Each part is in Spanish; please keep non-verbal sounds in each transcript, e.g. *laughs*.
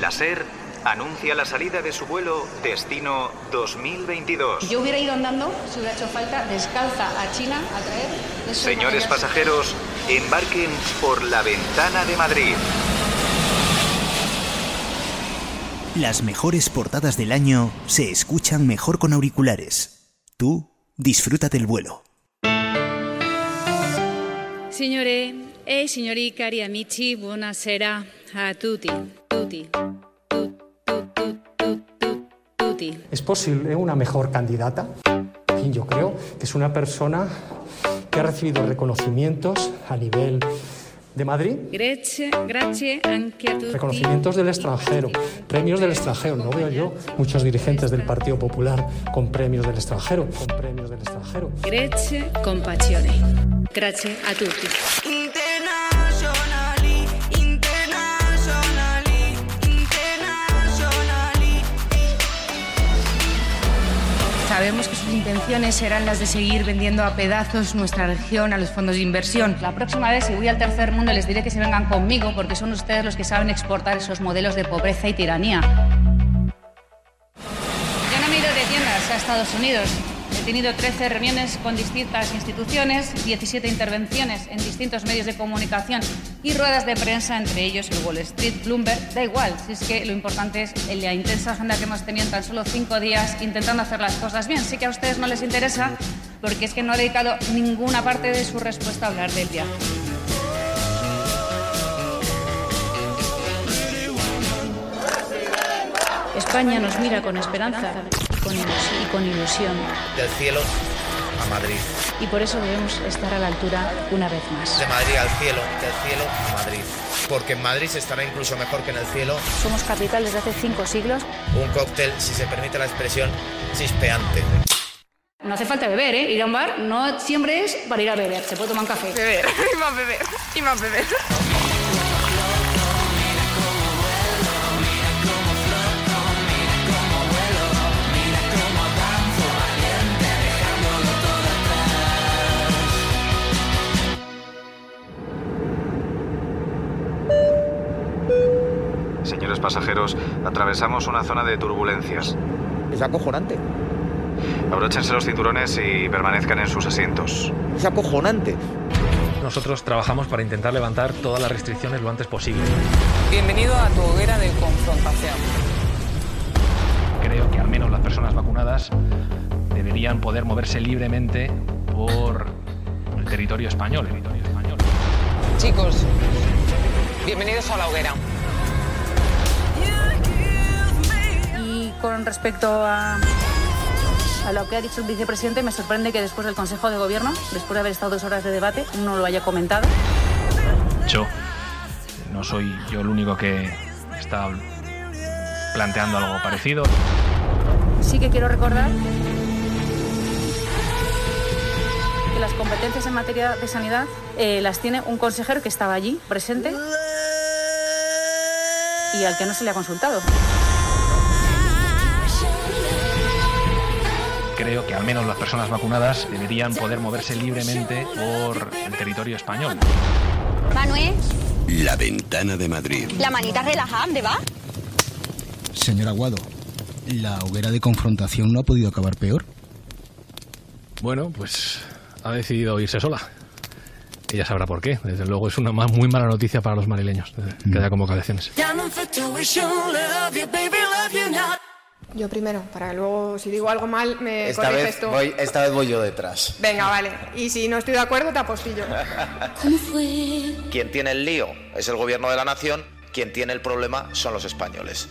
la SER anuncia la salida de su vuelo destino 2022. Yo hubiera ido andando, si hubiera hecho falta, descalza a China a traer... Señores pasajeros, embarquen por la ventana de Madrid. Las mejores portadas del año se escuchan mejor con auriculares. Tú disfruta del vuelo. Signore e signori cari amici, buonasera a tutti. Tutti. Tu- tu- tu- tu- tu- Tutti. ¿Es posible una mejor candidata? En fin, yo creo que es una persona que ha recibido reconocimientos a nivel de Madrid, Grazie, grazie anche a tutti. reconocimientos del extranjero, premios del extranjero. No veo yo muchos dirigentes del Partido Popular con premios del extranjero, con premios del extranjero. Grazie, compassione. Grazie a tutti. Sabemos que sus intenciones serán las de seguir vendiendo a pedazos nuestra región a los fondos de inversión. La próxima vez, si voy al tercer mundo, les diré que se vengan conmigo, porque son ustedes los que saben exportar esos modelos de pobreza y tiranía. Yo no me he ido de tiendas a Estados Unidos. He tenido 13 reuniones con distintas instituciones, 17 intervenciones en distintos medios de comunicación y ruedas de prensa, entre ellos el Wall Street, Bloomberg. Da igual, si es que lo importante es la intensa agenda que hemos tenido en tan solo cinco días intentando hacer las cosas bien. Sí que a ustedes no les interesa porque es que no ha dedicado ninguna parte de su respuesta a hablar del viaje. España nos mira con esperanza con ilus- y con ilusión. Del cielo a Madrid. Y por eso debemos estar a la altura una vez más. De Madrid al cielo, del cielo a Madrid. Porque en Madrid se estará incluso mejor que en el cielo. Somos capital desde hace cinco siglos. Un cóctel, si se permite la expresión, chispeante. No hace falta beber, ¿eh? Ir a un bar no siempre es para ir a beber. Se puede tomar un café. Beber, *laughs* y más beber, y más beber. Pasajeros, atravesamos una zona de turbulencias. Es acojonante. Abróchense los cinturones y permanezcan en sus asientos. Es acojonante. Nosotros trabajamos para intentar levantar todas las restricciones lo antes posible. Bienvenido a tu hoguera de confrontación. Creo que al menos las personas vacunadas deberían poder moverse libremente por el territorio español. el territorio español. Chicos, bienvenidos a la hoguera. Con respecto a, a lo que ha dicho el vicepresidente, me sorprende que después del Consejo de Gobierno, después de haber estado dos horas de debate, no lo haya comentado. Yo no soy yo el único que está planteando algo parecido. Sí que quiero recordar que las competencias en materia de sanidad eh, las tiene un consejero que estaba allí, presente, y al que no se le ha consultado. Creo que al menos las personas vacunadas deberían poder moverse libremente por el territorio español. Manuel, La ventana de Madrid. la manita relajada, ¿dónde va? Señor Aguado, ¿la hoguera de confrontación no ha podido acabar peor? Bueno, pues ha decidido irse sola. Ella sabrá por qué. Desde luego es una muy mala noticia para los madrileños eh, que haya convocaciones. Yo primero, para que luego, si digo algo mal, me Esta corriges vez, tú. voy, esta vez voy yo detrás. Venga, vale. Y si no estoy de acuerdo, te apostillo. Quien tiene el lío es el gobierno de la nación, quien tiene el problema son los españoles.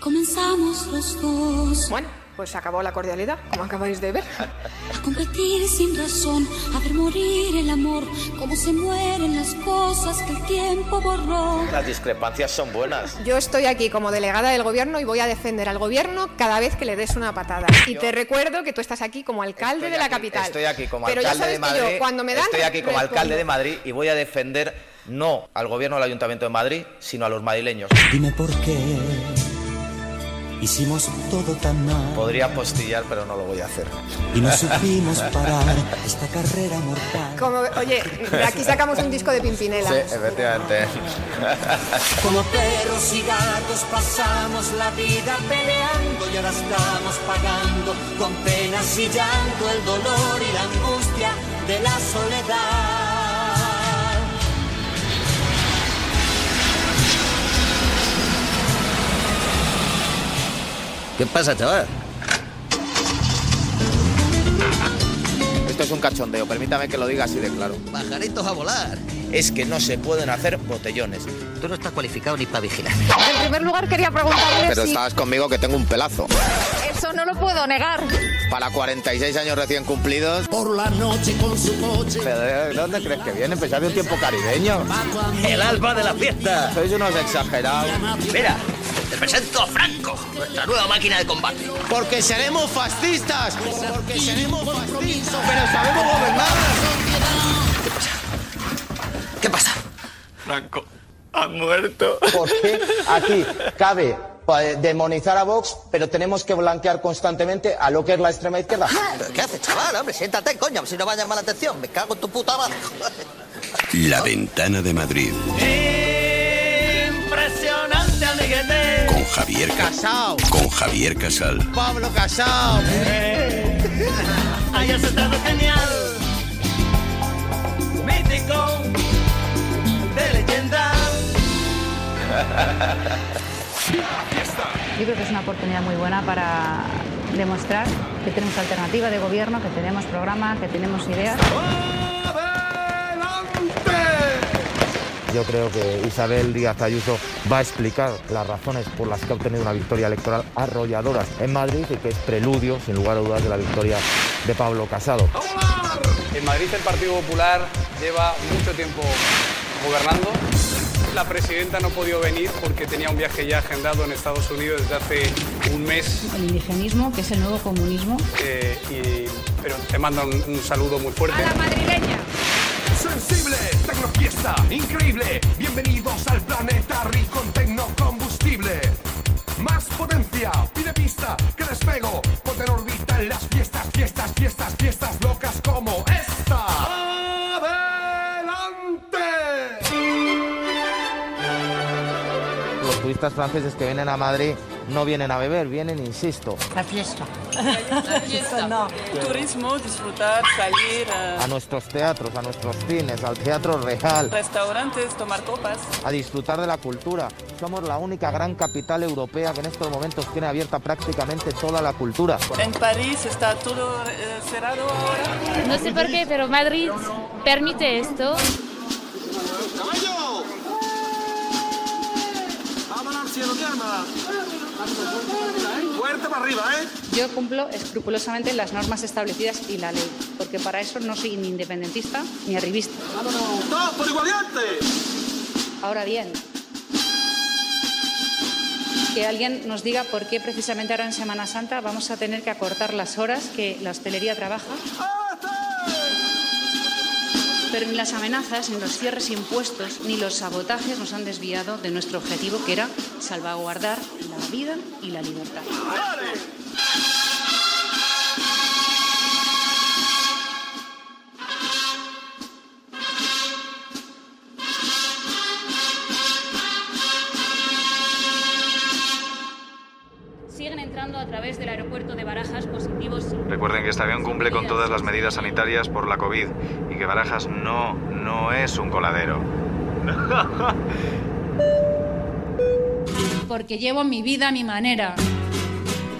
Comenzamos los dos. Bueno, pues se acabó la cordialidad, como acabáis de ver. A competir sin razón, a ver morir el amor, cómo se mueren las cosas que el tiempo borró. Las discrepancias son buenas. Yo estoy aquí como delegada del gobierno y voy a defender al gobierno cada vez que le des una patada. Y te recuerdo que tú estás aquí como alcalde de la aquí- capital. Estoy aquí como Pero ya alcalde de Madrid. yo, cuando me dan, estoy aquí como respondo. alcalde de Madrid y voy a defender no al gobierno del Ayuntamiento de Madrid, sino a los madrileños. Dime por qué Hicimos todo tan mal. Podría postillar, pero no lo voy a hacer. Y no supimos parar esta carrera mortal. Como, oye, de aquí sacamos un disco de Pimpinela. Sí, efectivamente. *laughs* Como perros y gatos pasamos la vida peleando y ahora estamos pagando con penas y llanto el dolor y la angustia de la soledad. ¿Qué pasa, chaval? Esto es un cachondeo, permítame que lo diga así de claro. Pajaritos a volar. Es que no se pueden hacer botellones. Tú no estás cualificado ni para vigilar. En primer lugar quería preguntarle Pero si estabas conmigo que tengo un pelazo. eso no lo puedo negar. Para 46 años recién cumplidos. Por la noche con su coche. ¿Pero de dónde crees que viene? Empezar de un tiempo caribeño. El alba de la fiesta. Sois unos exagerados. Mira, te presento a Franco, nuestra nueva máquina de combate. Porque seremos fascistas. Porque seremos fascistas. Pero sabemos gobernar. ¿Qué pasa? Franco ha muerto. ¿Por qué aquí cabe eh, demonizar a Vox, pero tenemos que blanquear constantemente a lo que es la extrema izquierda? ¿Pero ¿Qué haces, chaval? Hombre, siéntate, coño, si no va a llamar la atención. Me cago en tu puta madre. La ventana de Madrid Impresionante, amiguete. con Javier Ca- Casao. con Javier Casal. Pablo Casao. Hayas estado genial. Mítico. De leyenda. Yo creo que es una oportunidad muy buena para demostrar que tenemos alternativa de gobierno, que tenemos programa, que tenemos ideas. Yo creo que Isabel Díaz Ayuso va a explicar las razones por las que ha obtenido una victoria electoral arrolladora en Madrid y que es preludio, sin lugar a dudas, de la victoria de Pablo Casado. En Madrid el Partido Popular lleva mucho tiempo gobernando. La presidenta no ha podido venir porque tenía un viaje ya agendado en Estados Unidos desde hace un mes. El indigenismo, que es el nuevo comunismo. eh, y- pero te manda un, un saludo muy fuerte. madrileña! Sensible, tecnofiesta, increíble. Bienvenidos al planeta rico en tecnocombustible. Más potencia, pide pista, que despego. Ponte en órbita en las fiestas, fiestas, fiestas, fiestas locas como esta. Turistas franceses que vienen a Madrid no vienen a beber, vienen, insisto, La fiesta. La fiesta, *laughs* no. Turismo, disfrutar, salir, eh, a nuestros teatros, a nuestros cines, al Teatro Real, restaurantes, tomar copas. a disfrutar de la cultura. Somos la única gran capital europea que en estos momentos tiene abierta prácticamente toda la cultura. En París está todo eh, cerrado ahora. No sé por qué, pero Madrid permite esto. Fuerte para arriba, ¿eh? Yo cumplo escrupulosamente las normas establecidas y la ley, porque para eso no soy ni independentista ni arribista. ¡Vámonos! ¡Todos por igualiante! Ahora bien, que alguien nos diga por qué precisamente ahora en Semana Santa vamos a tener que acortar las horas que la hostelería trabaja. Pero ni las amenazas, ni los cierres impuestos, ni los sabotajes nos han desviado de nuestro objetivo, que era salvaguardar la vida y la libertad. Siguen entrando a través del aeropuerto de Barajas positivos. Recuerden que este avión cumple con todas las medidas sanitarias por la COVID que Barajas no, no es un coladero. *laughs* Porque llevo mi vida a mi manera.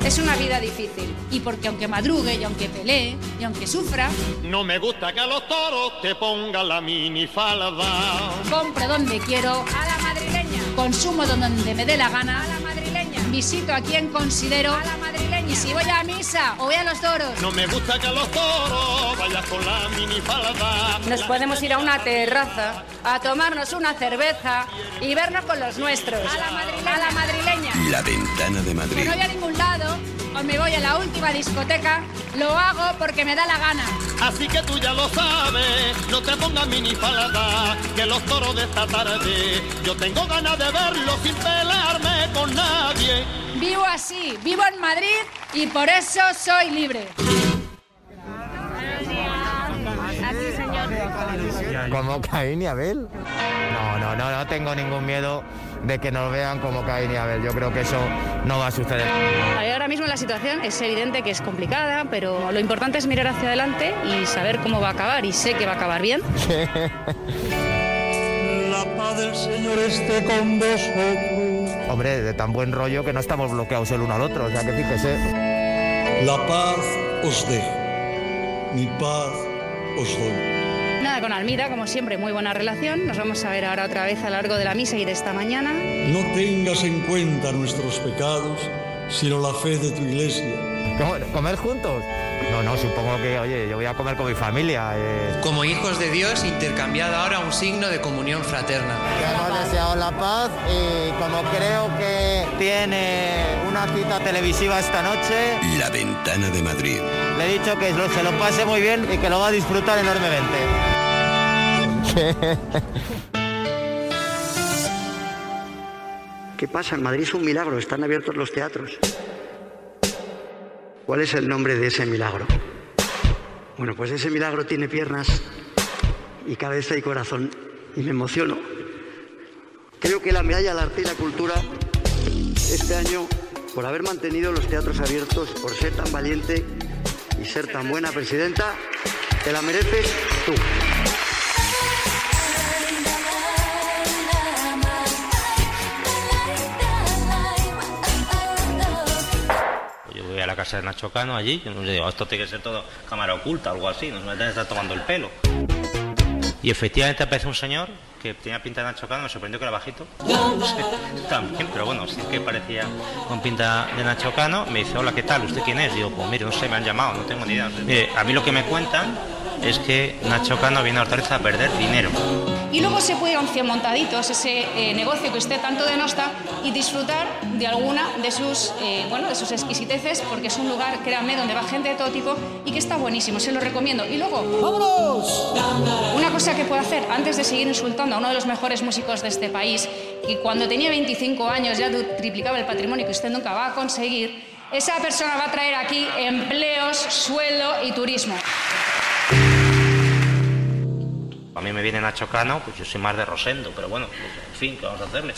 Es una vida difícil. Y porque aunque madrugue y aunque pelee y aunque sufra, No me gusta que a los toros te pongan la minifalda. compro donde quiero, a la madrileña. Consumo donde me dé la gana, a la madrileña. Visito a quien considero, a la madrileña. Y si voy a misa o voy a los toros, No me gusta que a los toros vayas con la minifalda. nos podemos ir a una terraza a tomarnos una cerveza y vernos con los nuestros. A la madrileña. A la madrileña. La ventana de Que Madrid no voy a ningún lado o me voy a la última discoteca, lo hago porque me da la gana. Así que tú ya lo sabes, no te pongas minifalda, que los toros de esta tarde yo tengo ganas de verlos sin pelearme con nadie. Vivo así, vivo en Madrid y por eso soy libre. ¿Como Caín y Abel? No, no, no, no tengo ningún miedo de que nos vean como Caín y Abel. Yo creo que eso no va a suceder. Ahora mismo la situación es evidente que es complicada, pero lo importante es mirar hacia adelante y saber cómo va a acabar, y sé que va a acabar bien. *laughs* La paz del Señor esté con vosotros. Hombre, de tan buen rollo que no estamos bloqueados el uno al otro, o sea que fíjese. La paz os dejo, mi paz os doy. Con Almida, como siempre, muy buena relación. Nos vamos a ver ahora otra vez a lo largo de la misa y de esta mañana. No tengas en cuenta nuestros pecados, sino la fe de tu iglesia. ¿Comer juntos? No, no, supongo que, oye, yo voy a comer con mi familia. eh. Como hijos de Dios, intercambiad ahora un signo de comunión fraterna. Hemos deseado la paz y como creo que tiene una cita televisiva esta noche, La ventana de Madrid. le he dicho que se lo pase muy bien y que lo va a disfrutar enormemente. *laughs* ¿Qué pasa? En Madrid es un milagro, están abiertos los teatros. ¿Cuál es el nombre de ese milagro? Bueno, pues ese milagro tiene piernas y cabeza y corazón y me emociono. Creo que la medalla al arte y la cultura este año, por haber mantenido los teatros abiertos, por ser tan valiente y ser tan buena presidenta, te la mereces tú. Casa de Nacho Cano allí, yo digo, esto tiene que ser todo cámara oculta, algo así, no me estar tomando el pelo. Y efectivamente aparece un señor que tenía pinta de Nacho Cano, me sorprendió que era bajito. *laughs* También, pero bueno, sí que parecía con pinta de Nacho Cano. Me dice, hola, ¿qué tal? ¿Usted quién es? Digo, pues mire, no sé, me han llamado, no tengo ni idea. A mí lo que me cuentan es que Nacho Cano viene a Hortaleza a perder dinero. Y luego se puede ir a un 100 montaditos, ese eh, negocio que usted tanto denosta, y disfrutar de alguna de sus, eh, bueno, de sus exquisiteces, porque es un lugar, créanme, donde va gente de todo tipo y que está buenísimo, se lo recomiendo. Y luego, ¡vámonos! Una cosa que puede hacer antes de seguir insultando a uno de los mejores músicos de este país, y cuando tenía 25 años ya triplicaba el patrimonio que usted nunca va a conseguir, esa persona va a traer aquí empleos, sueldo y turismo. A mí me viene Nacho Cano, pues yo soy más de Rosendo, pero bueno, pues, en fin, ¿qué vamos a hacerle?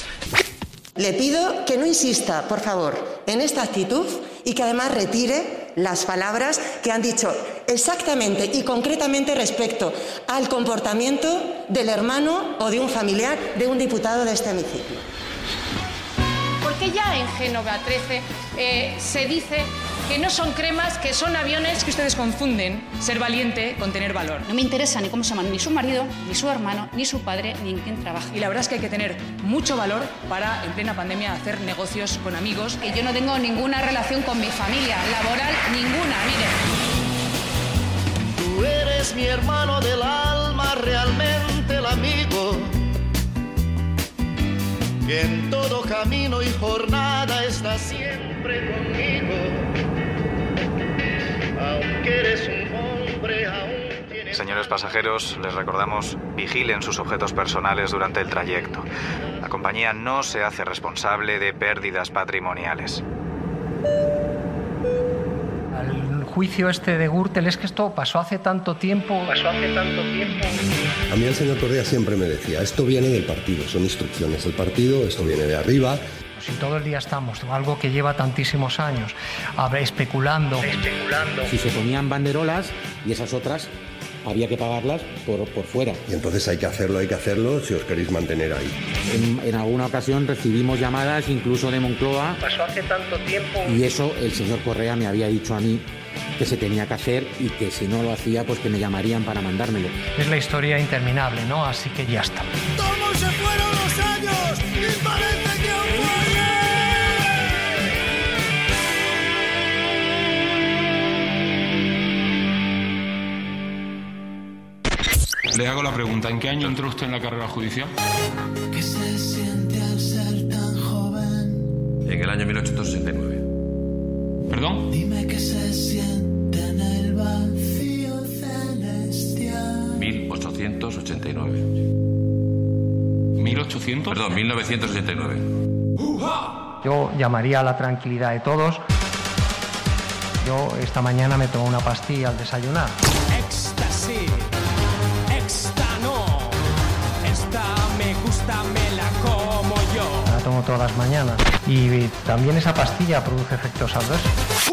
Le pido que no insista, por favor, en esta actitud y que además retire las palabras que han dicho exactamente y concretamente respecto al comportamiento del hermano o de un familiar de un diputado de este hemiciclo. Porque ya en Génova 13 eh, se dice que no son cremas, que son aviones. que ustedes confunden ser valiente con tener valor. No me interesa ni cómo se llaman ni su marido, ni su hermano, ni su padre, ni en quién trabaja. Y la verdad es que hay que tener mucho valor para, en plena pandemia, hacer negocios con amigos. Que yo no tengo ninguna relación con mi familia, laboral ninguna, mire. Tú eres mi hermano del alma, realmente el amigo. Que en todo camino y jornada está siempre conmigo. Señores pasajeros, les recordamos, vigilen sus objetos personales durante el trayecto. La compañía no se hace responsable de pérdidas patrimoniales. El juicio este de Gürtel es que esto pasó hace tanto tiempo. Pasó hace tanto tiempo. A mí el señor Correa siempre me decía, esto viene del partido, son instrucciones del partido, esto viene de arriba. Si todo el día estamos, algo que lleva tantísimos años, especulando. Especulando. Si se ponían banderolas y esas otras había que pagarlas por, por fuera. Y entonces hay que hacerlo, hay que hacerlo si os queréis mantener ahí. En, en alguna ocasión recibimos llamadas incluso de Moncloa Pasó hace tanto tiempo. y eso el señor Correa me había dicho a mí que se tenía que hacer y que si no lo hacía pues que me llamarían para mandármelo. Es la historia interminable, ¿no? Así que ya está. ¿Cómo se fueron Le hago la pregunta, ¿en qué año entró usted en la carrera judicial? ¿Qué se siente al ser tan joven? En el año 1869. ¿Perdón? Dime qué se siente en el vacío 1889. 1800. Perdón, 1989. Yo llamaría a la tranquilidad de todos. Yo esta mañana me tomo una pastilla al desayunar. Éxtasis, como yo. La tomo todas las mañanas. Y también esa pastilla produce efectos adversos.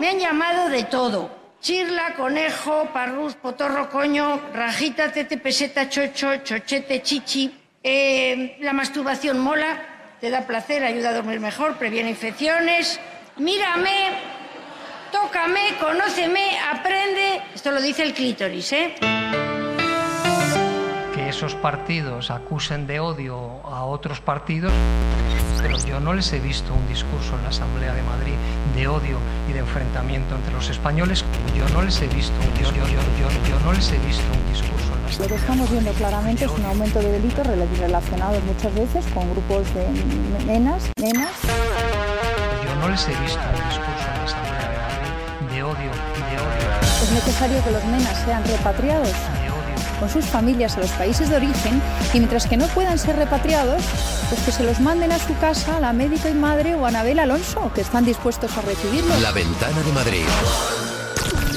Me han llamado de todo. Chirla, conejo, parrús, potorro, coño, rajita, tete, peseta, chocho, chochete, chichi. Eh, la masturbación mola, te da placer, ayuda a dormir mejor, previene infecciones. Mírame, tócame, conóceme, aprende. Esto lo dice el clítoris, ¿eh? Esos partidos acusen de odio a otros partidos, pero yo no les he visto un discurso en la Asamblea de Madrid de odio y de enfrentamiento entre los españoles. Yo no les he visto un, yo, yo, yo, yo, yo no les he visto un discurso en la Lo que estamos viendo claramente es un aumento de delitos rela- relacionados muchas veces con grupos de nenas, nenas. Yo no les he visto un discurso en la Asamblea de Madrid de odio y de odio. Es necesario que los nenas sean repatriados con sus familias a los países de origen y mientras que no puedan ser repatriados, pues que se los manden a su casa a la médico y madre o a Anabel Alonso, que están dispuestos a recibirlos. La ventana de Madrid.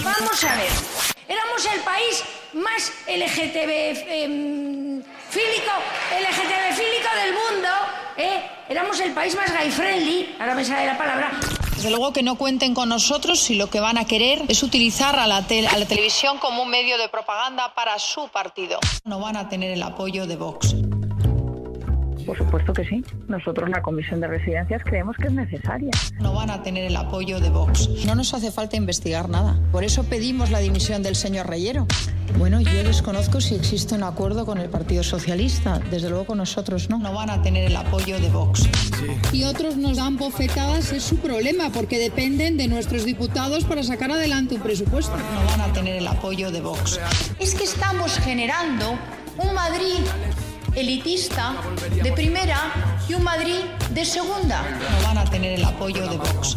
Vamos a ver. Éramos el país más LGTB em, fílico, LGTB fílico del mundo, ¿eh? Éramos el país más gay friendly, ahora me sale la palabra. Desde luego que no cuenten con nosotros si lo que van a querer es utilizar a la, a la televisión como un medio de propaganda para su partido. No van a tener el apoyo de Vox. Por supuesto que sí. Nosotros, la Comisión de Residencias, creemos que es necesaria. No van a tener el apoyo de Vox. No nos hace falta investigar nada. Por eso pedimos la dimisión del señor Reyero. Bueno, yo desconozco si existe un acuerdo con el Partido Socialista. Desde luego con nosotros no. No van a tener el apoyo de Vox. Y otros nos dan bofetadas, es su problema, porque dependen de nuestros diputados para sacar adelante un presupuesto. No van a tener el apoyo de Vox. Es que estamos generando un Madrid elitista de primera y un Madrid de segunda. No van a tener el apoyo de Vox.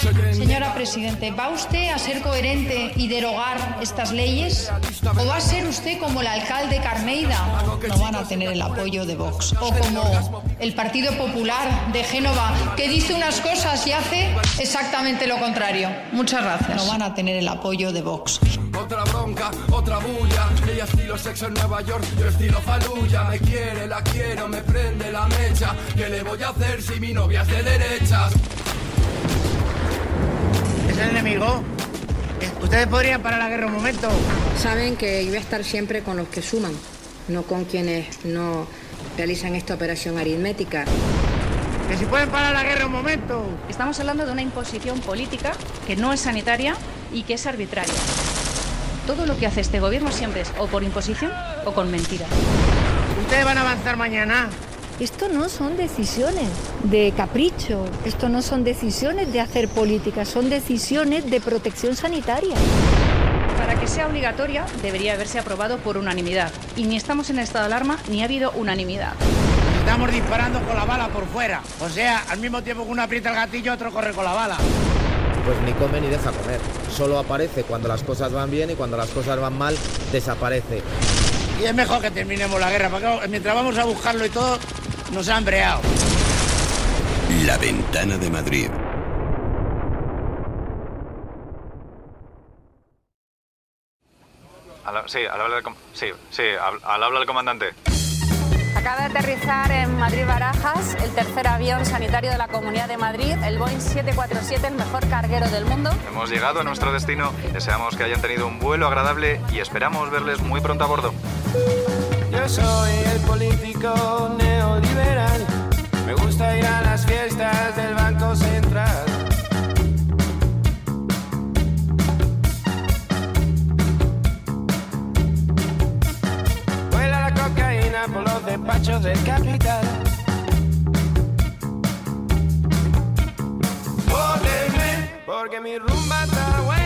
Señora Presidente, ¿va usted a ser coherente y derogar estas leyes? ¿O va a ser usted como el alcalde Carmeida? No van a tener el apoyo de Vox. O como el Partido Popular de Génova, que dice unas cosas y hace exactamente lo contrario. Muchas gracias. No van a tener el apoyo de Vox. Otra bronca, otra bulla. Ella estilo sexo en Nueva York, yo estilo faluya. Me quiere, la quiero, me prende la mecha. ¿Qué le voy a hacer si mi novia es de derechas? ¿Es el enemigo? ¿Ustedes podrían parar la guerra un momento? Saben que yo voy a estar siempre con los que suman, no con quienes no realizan esta operación aritmética. Que si pueden parar la guerra un momento. Estamos hablando de una imposición política que no es sanitaria y que es arbitraria. Todo lo que hace este gobierno siempre es o por imposición o con mentira. ¿Ustedes van a avanzar mañana? Esto no son decisiones de capricho, esto no son decisiones de hacer política, son decisiones de protección sanitaria. Para que sea obligatoria, debería haberse aprobado por unanimidad. Y ni estamos en estado de alarma ni ha habido unanimidad. Estamos disparando con la bala por fuera. O sea, al mismo tiempo que uno aprieta el gatillo, otro corre con la bala. Pues ni come ni deja comer. Solo aparece cuando las cosas van bien y cuando las cosas van mal, desaparece. Y es mejor que terminemos la guerra, porque mientras vamos a buscarlo y todo, nos ha hambreado. La ventana de Madrid. Al- sí, al habla del, com- sí, sí, al, al habla del comandante. Acaba de aterrizar en Madrid Barajas el tercer avión sanitario de la Comunidad de Madrid, el Boeing 747, el mejor carguero del mundo. Hemos llegado a nuestro destino. Deseamos que hayan tenido un vuelo agradable y esperamos verles muy pronto a bordo. Soy el político neoliberal. Me gusta ir a las fiestas del Banco Central. Vuela la cocaína por los despachos del capital. Porque mi rumba está buena.